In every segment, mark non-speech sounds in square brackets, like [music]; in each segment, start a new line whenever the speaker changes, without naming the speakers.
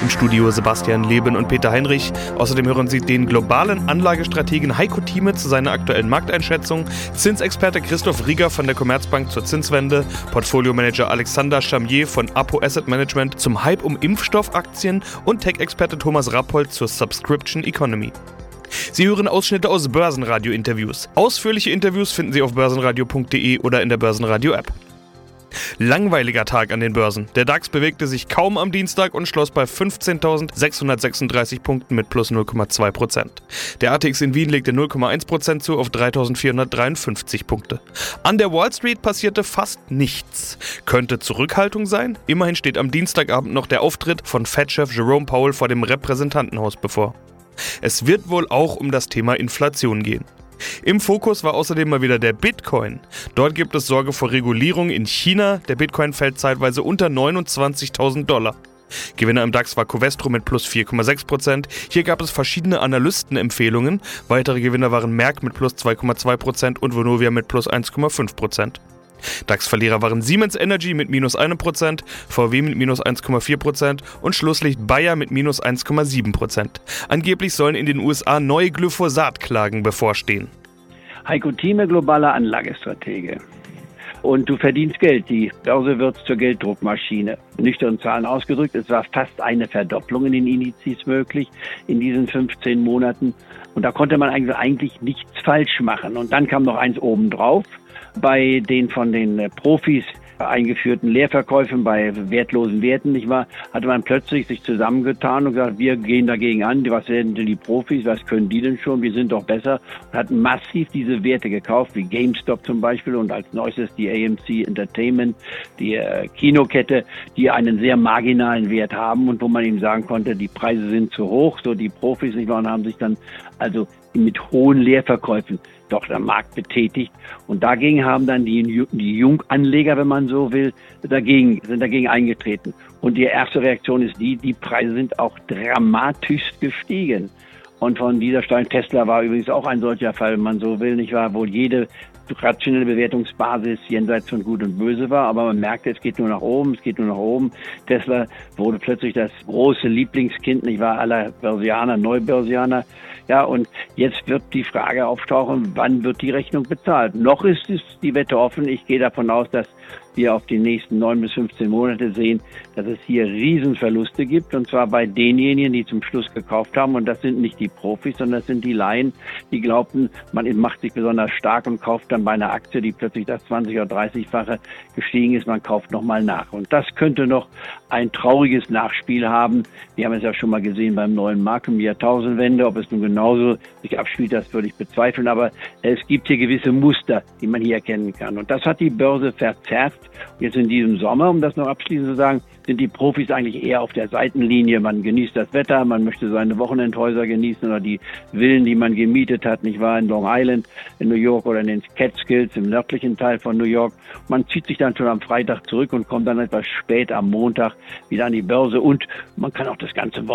Im Studio Sebastian Leben und Peter Heinrich. Außerdem hören Sie den globalen Anlagestrategen Heiko Thieme zu seiner aktuellen Markteinschätzung, Zinsexperte Christoph Rieger von der Commerzbank zur Zinswende, Portfoliomanager Alexander Chamier von Apo Asset Management zum Hype um Impfstoffaktien und Tech-Experte Thomas Rappold zur Subscription Economy. Sie hören Ausschnitte aus Börsenradio-Interviews. Ausführliche Interviews finden Sie auf börsenradio.de oder in der Börsenradio-App. Langweiliger Tag an den Börsen. Der DAX bewegte sich kaum am Dienstag und schloss bei 15.636 Punkten mit plus 0,2%. Der ATX in Wien legte 0,1% zu auf 3.453 Punkte. An der Wall Street passierte fast nichts. Könnte Zurückhaltung sein? Immerhin steht am Dienstagabend noch der Auftritt von Fed-Chef Jerome Powell vor dem Repräsentantenhaus bevor. Es wird wohl auch um das Thema Inflation gehen. Im Fokus war außerdem mal wieder der Bitcoin. Dort gibt es Sorge vor Regulierung in China. Der Bitcoin fällt zeitweise unter 29.000 Dollar. Gewinner im DAX war Covestro mit plus 4,6%. Hier gab es verschiedene Analystenempfehlungen. Weitere Gewinner waren Merck mit plus 2,2% und Vonovia mit plus 1,5%. DAX-Verlierer waren Siemens Energy mit minus 1%, VW mit minus 1,4% und Schlusslicht Bayer mit minus 1,7%. Angeblich sollen in den USA neue Glyphosat-Klagen bevorstehen.
Heiko Thieme, globaler Anlagestratege. Und du verdienst Geld. Die Börse wird zur Gelddruckmaschine. Nüchtern Zahlen ausgedrückt, es war fast eine Verdopplung in den Indizes möglich in diesen 15 Monaten. Und da konnte man eigentlich nichts falsch machen. Und dann kam noch eins obendrauf bei den von den äh, Profis eingeführten Leerverkäufen bei wertlosen Werten, nicht wahr, hatte man plötzlich sich zusammengetan und gesagt, wir gehen dagegen an, was werden denn die Profis, was können die denn schon, wir sind doch besser. Und hatten massiv diese Werte gekauft, wie GameStop zum Beispiel und als neuestes die AMC Entertainment, die äh, Kinokette, die einen sehr marginalen Wert haben und wo man ihm sagen konnte, die Preise sind zu hoch, so die Profis, nicht wahr, und haben sich dann also mit hohen Leerverkäufen doch der Markt betätigt. Und dagegen haben dann die, die Junganleger, wenn man so will, dagegen, sind dagegen eingetreten. Und die erste Reaktion ist die, die Preise sind auch dramatisch gestiegen. Und von dieser Stein Tesla war übrigens auch ein solcher Fall, wenn man so will, nicht wahr, wo jede rationelle Bewertungsbasis jenseits von Gut und Böse war, aber man merkte, es geht nur nach oben, es geht nur nach oben. Tesla wurde plötzlich das große Lieblingskind, nicht wahr, aller Börsianer, Neubörsianer. Ja, und jetzt wird die Frage auftauchen, wann wird die Rechnung bezahlt? Noch ist es die Wette offen. Ich gehe davon aus, dass wir auf die nächsten neun bis 15 Monate sehen, dass es hier Riesenverluste gibt. Und zwar bei denjenigen, die zum Schluss gekauft haben. Und das sind nicht die Profis, sondern das sind die Laien, die glaubten, man macht sich besonders stark und kauft dann bei einer Aktie, die plötzlich das 20 oder 30-fache gestiegen ist, man kauft nochmal nach. Und das könnte noch ein trauriges Nachspiel haben. Wir haben es ja schon mal gesehen beim neuen Markt um die Jahrtausendwende. Ob es nun genauso sich abspielt, das würde ich bezweifeln. Aber es gibt hier gewisse Muster, die man hier erkennen kann. Und das hat die Börse verzerrt Jetzt in diesem Sommer, um das noch abschließend zu sagen, sind die Profis eigentlich eher auf der Seitenlinie. Man genießt das Wetter, man möchte seine Wochenendhäuser genießen oder die Villen, die man gemietet hat, nicht wahr, in Long Island, in New York oder in den Catskills im nördlichen Teil von New York. Man zieht sich dann schon am Freitag zurück und kommt dann etwas spät am Montag wieder an die Börse und man kann auch das ganze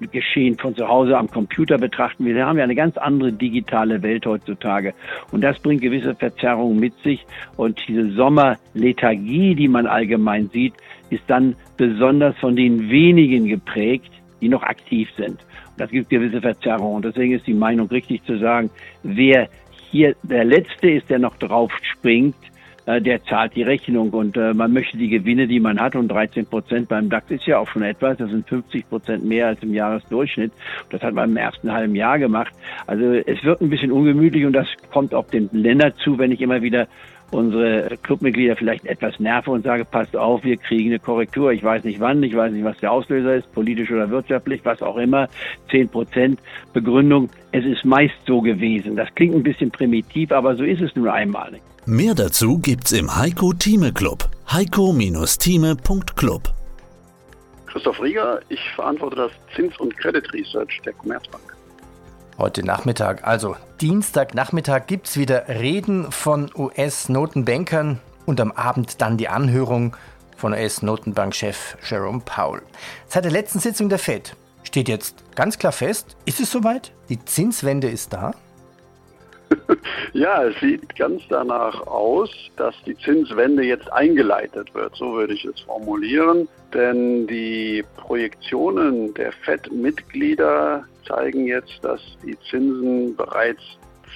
Wochengeschehen von zu Hause am Computer betrachten. Wir haben ja eine ganz andere digitale Welt heutzutage und das bringt gewisse Verzerrungen mit sich und diese Sommerlethargie, die man allgemein sieht, ist dann besonders von den wenigen geprägt, die noch aktiv sind. Und das gibt gewisse Verzerrungen. Und deswegen ist die Meinung richtig zu sagen, wer hier der Letzte ist, der noch drauf springt, der zahlt die Rechnung und äh, man möchte die Gewinne, die man hat und 13 Prozent beim DAX ist ja auch schon etwas, das sind 50 Prozent mehr als im Jahresdurchschnitt. Das hat man im ersten halben Jahr gemacht. Also es wird ein bisschen ungemütlich und das kommt auf den Länder zu, wenn ich immer wieder unsere Clubmitglieder vielleicht etwas nerve und sage, passt auf, wir kriegen eine Korrektur. Ich weiß nicht wann, ich weiß nicht, was der Auslöser ist, politisch oder wirtschaftlich, was auch immer. Zehn Prozent Begründung. Es ist meist so gewesen. Das klingt ein bisschen primitiv, aber so ist es nun einmal.
Mehr dazu gibt's im Heiko Thieme Club. heiko-thieme.club
Christoph Rieger, ich verantworte das Zins- und Credit Research der Commerzbank.
Heute Nachmittag, also Dienstagnachmittag, gibt es wieder Reden von US-Notenbankern und am Abend dann die Anhörung von US-Notenbankchef Jerome Powell. Seit der letzten Sitzung der Fed steht jetzt ganz klar fest, ist es soweit? Die Zinswende ist da? [laughs]
Ja, es sieht ganz danach aus, dass die Zinswende jetzt eingeleitet wird, so würde ich es formulieren. Denn die Projektionen der FED-Mitglieder zeigen jetzt, dass die Zinsen bereits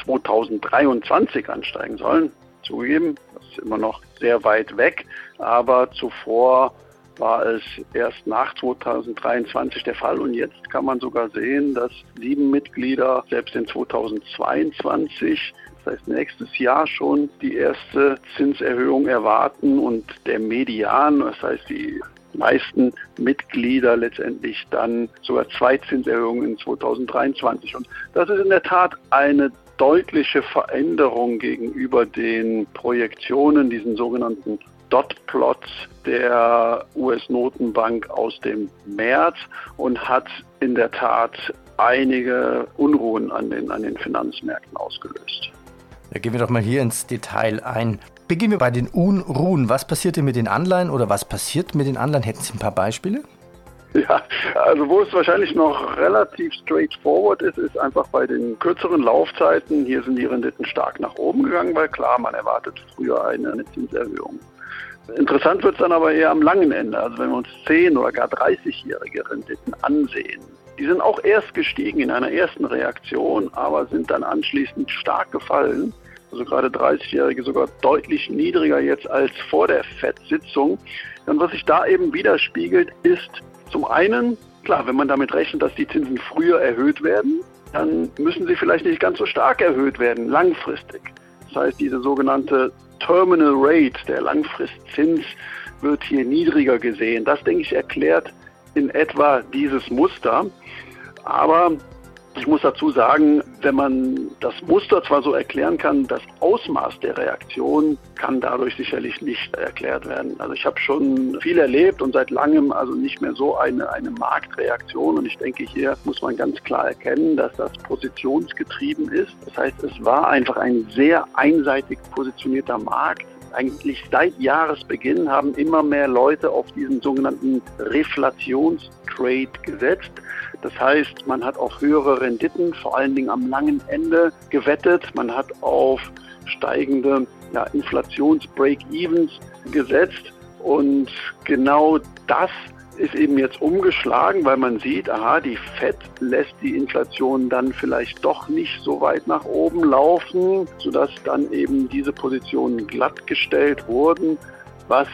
2023 ansteigen sollen. Zugegeben, das ist immer noch sehr weit weg, aber zuvor war es erst nach 2023 der Fall und jetzt kann man sogar sehen, dass sieben Mitglieder selbst in 2022, das heißt nächstes Jahr schon, die erste Zinserhöhung erwarten und der Median, das heißt die meisten Mitglieder letztendlich dann sogar zwei Zinserhöhungen in 2023. Und das ist in der Tat eine deutliche Veränderung gegenüber den Projektionen, diesen sogenannten Dot-Plots der US-Notenbank aus dem März und hat in der Tat einige Unruhen an den, an den Finanzmärkten ausgelöst.
Da gehen wir doch mal hier ins Detail ein. Beginnen wir bei den Unruhen. Was passiert denn mit den Anleihen oder was passiert mit den Anleihen? Hätten Sie ein paar Beispiele?
Ja, also wo es wahrscheinlich noch relativ straightforward ist, ist einfach bei den kürzeren Laufzeiten. Hier sind die Renditen stark nach oben gegangen, weil klar, man erwartet früher eine Zinserhöhung. Interessant wird es dann aber eher am langen Ende. Also wenn wir uns 10 oder gar 30-jährige Renditen ansehen, die sind auch erst gestiegen in einer ersten Reaktion, aber sind dann anschließend stark gefallen. Also gerade 30-Jährige sogar deutlich niedriger jetzt als vor der FED-Sitzung. Und was sich da eben widerspiegelt, ist zum einen, klar, wenn man damit rechnet, dass die Zinsen früher erhöht werden, dann müssen sie vielleicht nicht ganz so stark erhöht werden, langfristig. Das heißt, diese sogenannte Terminal Rate, der Langfristzins, wird hier niedriger gesehen. Das, denke ich, erklärt in etwa dieses Muster. Aber ich muss dazu sagen, wenn man das Muster zwar so erklären kann, das Ausmaß der Reaktion kann dadurch sicherlich nicht erklärt werden. Also ich habe schon viel erlebt und seit langem also nicht mehr so eine, eine Marktreaktion. Und ich denke, hier muss man ganz klar erkennen, dass das positionsgetrieben ist. Das heißt, es war einfach ein sehr einseitig positionierter Markt eigentlich seit Jahresbeginn haben immer mehr Leute auf diesen sogenannten Reflationstrade gesetzt. Das heißt, man hat auf höhere Renditen, vor allen Dingen am langen Ende gewettet. Man hat auf steigende ja, Inflations-Break-Evens gesetzt. Und genau das ist eben jetzt umgeschlagen, weil man sieht, aha, die FED lässt die Inflation dann vielleicht doch nicht so weit nach oben laufen, sodass dann eben diese Positionen glattgestellt wurden, was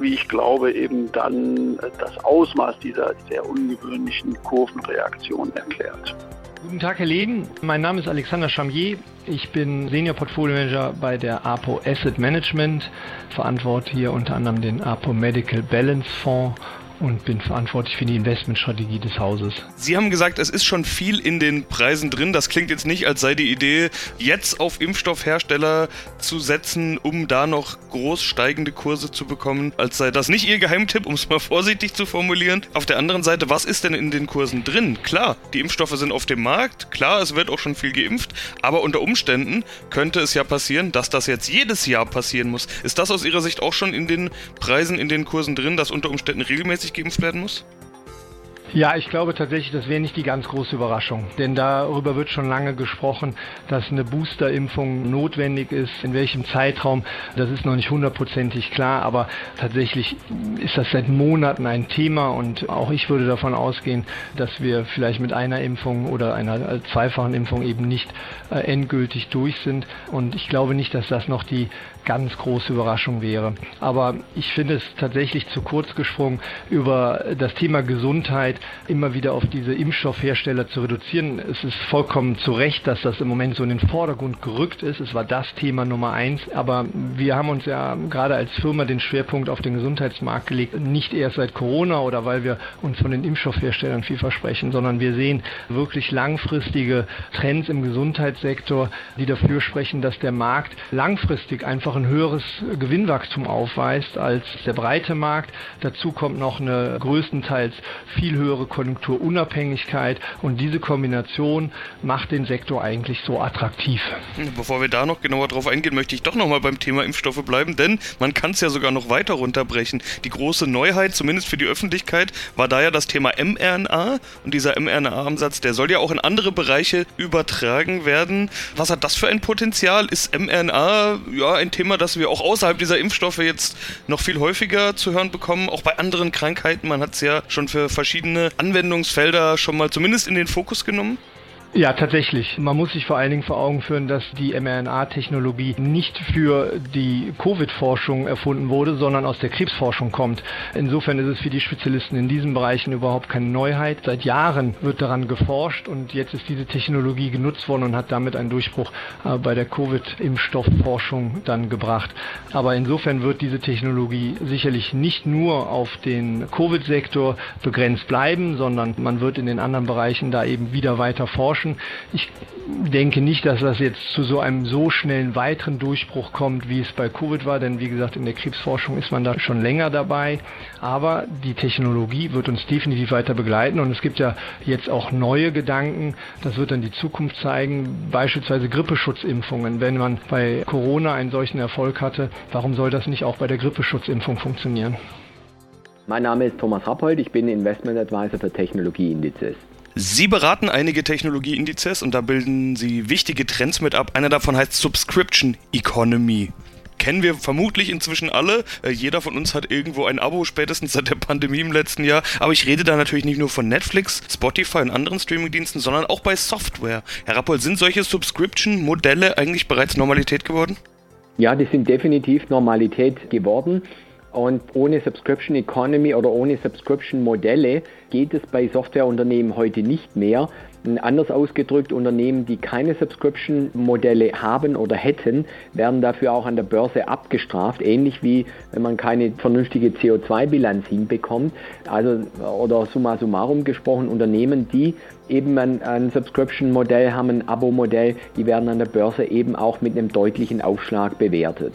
wie ich glaube, eben dann das Ausmaß dieser sehr ungewöhnlichen Kurvenreaktion erklärt.
Guten Tag, Herr Leden. Mein Name ist Alexander Chamier. Ich bin Senior Portfolio Manager bei der APO Asset Management, verantworte hier unter anderem den APO Medical Balance Fonds und bin verantwortlich für die Investmentstrategie des Hauses.
Sie haben gesagt, es ist schon viel in den Preisen drin. Das klingt jetzt nicht, als sei die Idee, jetzt auf Impfstoffhersteller zu setzen, um da noch groß steigende Kurse zu bekommen, als sei das nicht Ihr Geheimtipp, um es mal [laughs] vorsichtig zu formulieren. Auf der anderen Seite, was ist denn in den Kursen drin? Klar, die Impfstoffe sind auf dem Markt, klar, es wird auch schon viel geimpft, aber unter Umständen könnte es ja passieren, dass das jetzt jedes Jahr passieren muss. Ist das aus Ihrer Sicht auch schon in den Preisen, in den Kursen drin, dass unter Umständen regelmäßig regelmäßig geimpft werden muss?
Ja, ich glaube tatsächlich, das wäre nicht die ganz große Überraschung. Denn darüber wird schon lange gesprochen, dass eine Boosterimpfung notwendig ist. In welchem Zeitraum, das ist noch nicht hundertprozentig klar. Aber tatsächlich ist das seit Monaten ein Thema. Und auch ich würde davon ausgehen, dass wir vielleicht mit einer Impfung oder einer zweifachen Impfung eben nicht äh, endgültig durch sind. Und ich glaube nicht, dass das noch die ganz große Überraschung wäre. Aber ich finde es tatsächlich zu kurz gesprungen, über das Thema Gesundheit immer wieder auf diese Impfstoffhersteller zu reduzieren. Es ist vollkommen zu Recht, dass das im Moment so in den Vordergrund gerückt ist. Es war das Thema Nummer eins. Aber wir haben uns ja gerade als Firma den Schwerpunkt auf den Gesundheitsmarkt gelegt. Nicht erst seit Corona oder weil wir uns von den Impfstoffherstellern viel versprechen, sondern wir sehen wirklich langfristige Trends im Gesundheitssektor, die dafür sprechen, dass der Markt langfristig einfach ein höheres Gewinnwachstum aufweist als der breite Markt. Dazu kommt noch eine größtenteils viel höhere höhere Konjunkturunabhängigkeit und diese Kombination macht den Sektor eigentlich so attraktiv.
Bevor wir da noch genauer drauf eingehen, möchte ich doch nochmal beim Thema Impfstoffe bleiben, denn man kann es ja sogar noch weiter runterbrechen. Die große Neuheit, zumindest für die Öffentlichkeit, war da ja das Thema mRNA und dieser mRNA-Ansatz, der soll ja auch in andere Bereiche übertragen werden. Was hat das für ein Potenzial? Ist mRNA ja ein Thema, das wir auch außerhalb dieser Impfstoffe jetzt noch viel häufiger zu hören bekommen, auch bei anderen Krankheiten? Man hat es ja schon für verschiedene Anwendungsfelder schon mal zumindest in den Fokus genommen.
Ja, tatsächlich. Man muss sich vor allen Dingen vor Augen führen, dass die mRNA-Technologie nicht für die Covid-Forschung erfunden wurde, sondern aus der Krebsforschung kommt. Insofern ist es für die Spezialisten in diesen Bereichen überhaupt keine Neuheit. Seit Jahren wird daran geforscht und jetzt ist diese Technologie genutzt worden und hat damit einen Durchbruch äh, bei der Covid-Impfstoffforschung dann gebracht. Aber insofern wird diese Technologie sicherlich nicht nur auf den Covid-Sektor begrenzt bleiben, sondern man wird in den anderen Bereichen da eben wieder weiter forschen erforschen. Ich denke nicht, dass das jetzt zu so einem so schnellen weiteren Durchbruch kommt, wie es bei Covid war, denn wie gesagt, in der Krebsforschung ist man da schon länger dabei. Aber die Technologie wird uns definitiv weiter begleiten und es gibt ja jetzt auch neue Gedanken. Das wird dann die Zukunft zeigen, beispielsweise Grippeschutzimpfungen. Wenn man bei Corona einen solchen Erfolg hatte, warum soll das nicht auch bei der Grippeschutzimpfung funktionieren?
Mein Name ist Thomas Rappold, ich bin Investment Advisor für Technologieindizes.
Sie beraten einige Technologieindizes und da bilden Sie wichtige Trends mit ab. Einer davon heißt Subscription Economy. Kennen wir vermutlich inzwischen alle. Äh, jeder von uns hat irgendwo ein Abo, spätestens seit der Pandemie im letzten Jahr. Aber ich rede da natürlich nicht nur von Netflix, Spotify und anderen Streamingdiensten, sondern auch bei Software. Herr Rappold, sind solche Subscription-Modelle eigentlich bereits Normalität geworden?
Ja, die sind definitiv Normalität geworden. Und ohne Subscription Economy oder ohne Subscription Modelle geht es bei Softwareunternehmen heute nicht mehr. Anders ausgedrückt, Unternehmen, die keine Subscription-Modelle haben oder hätten, werden dafür auch an der Börse abgestraft, ähnlich wie wenn man keine vernünftige CO2-Bilanz hinbekommt. Also, oder summa summarum gesprochen, Unternehmen, die eben ein, ein Subscription-Modell haben, ein Abo-Modell, die werden an der Börse eben auch mit einem deutlichen Aufschlag bewertet.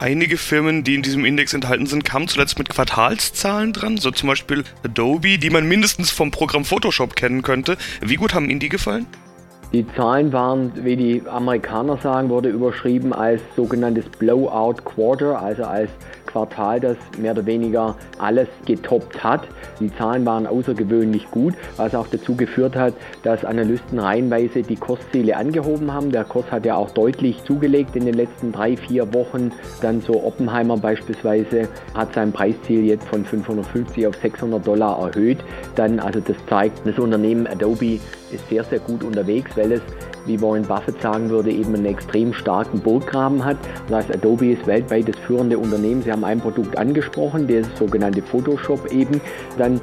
Einige Firmen, die in diesem Index enthalten sind, kamen zuletzt mit Quartalszahlen dran, so zum Beispiel Adobe, die man mindestens vom Programm Photoshop kennen könnte. Wie gut haben Ihnen die gefallen?
Die Zahlen waren, wie die Amerikaner sagen, wurde überschrieben als sogenanntes Blowout Quarter, also als Quartal, das mehr oder weniger alles getoppt hat. Die Zahlen waren außergewöhnlich gut, was auch dazu geführt hat, dass Analysten reihenweise die Kursziele angehoben haben. Der Kurs hat ja auch deutlich zugelegt in den letzten drei, vier Wochen. Dann so Oppenheimer beispielsweise hat sein Preisziel jetzt von 550 auf 600 Dollar erhöht. Dann, also das zeigt, das Unternehmen Adobe ist sehr, sehr gut unterwegs, weil es wie Warren Buffett sagen würde, eben einen extrem starken Burggraben hat. Das heißt, Adobe ist weltweit das führende Unternehmen. Sie haben ein Produkt angesprochen, das sogenannte Photoshop eben. Dann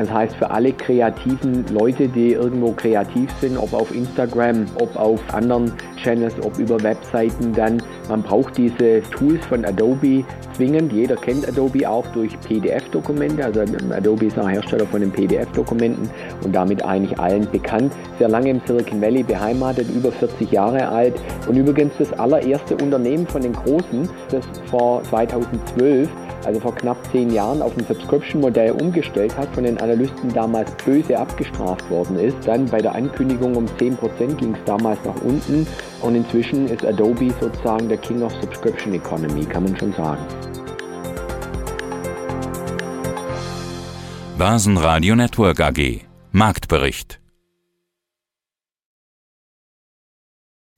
das heißt, für alle kreativen Leute, die irgendwo kreativ sind, ob auf Instagram, ob auf anderen Channels, ob über Webseiten, dann man braucht diese Tools von Adobe zwingend. Jeder kennt Adobe auch durch PDF-Dokumente. Also Adobe ist auch Hersteller von den PDF-Dokumenten und damit eigentlich allen bekannt. Sehr lange im Silicon Valley beheimatet, über 40 Jahre alt und übrigens das allererste Unternehmen von den Großen, das vor 2012 also vor knapp zehn Jahren, auf ein Subscription-Modell umgestellt hat, von den Analysten damals böse abgestraft worden ist. Dann bei der Ankündigung um 10% ging es damals nach unten und inzwischen ist Adobe sozusagen der King of Subscription Economy, kann man schon sagen.
Börsenradio Network AG Marktbericht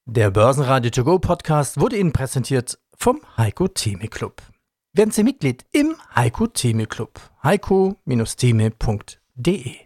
Der Börsenradio To Go Podcast wurde Ihnen präsentiert vom Heiko Theme Club. Werden Sie Mitglied im Heiko Theme Club. heiko-theme.de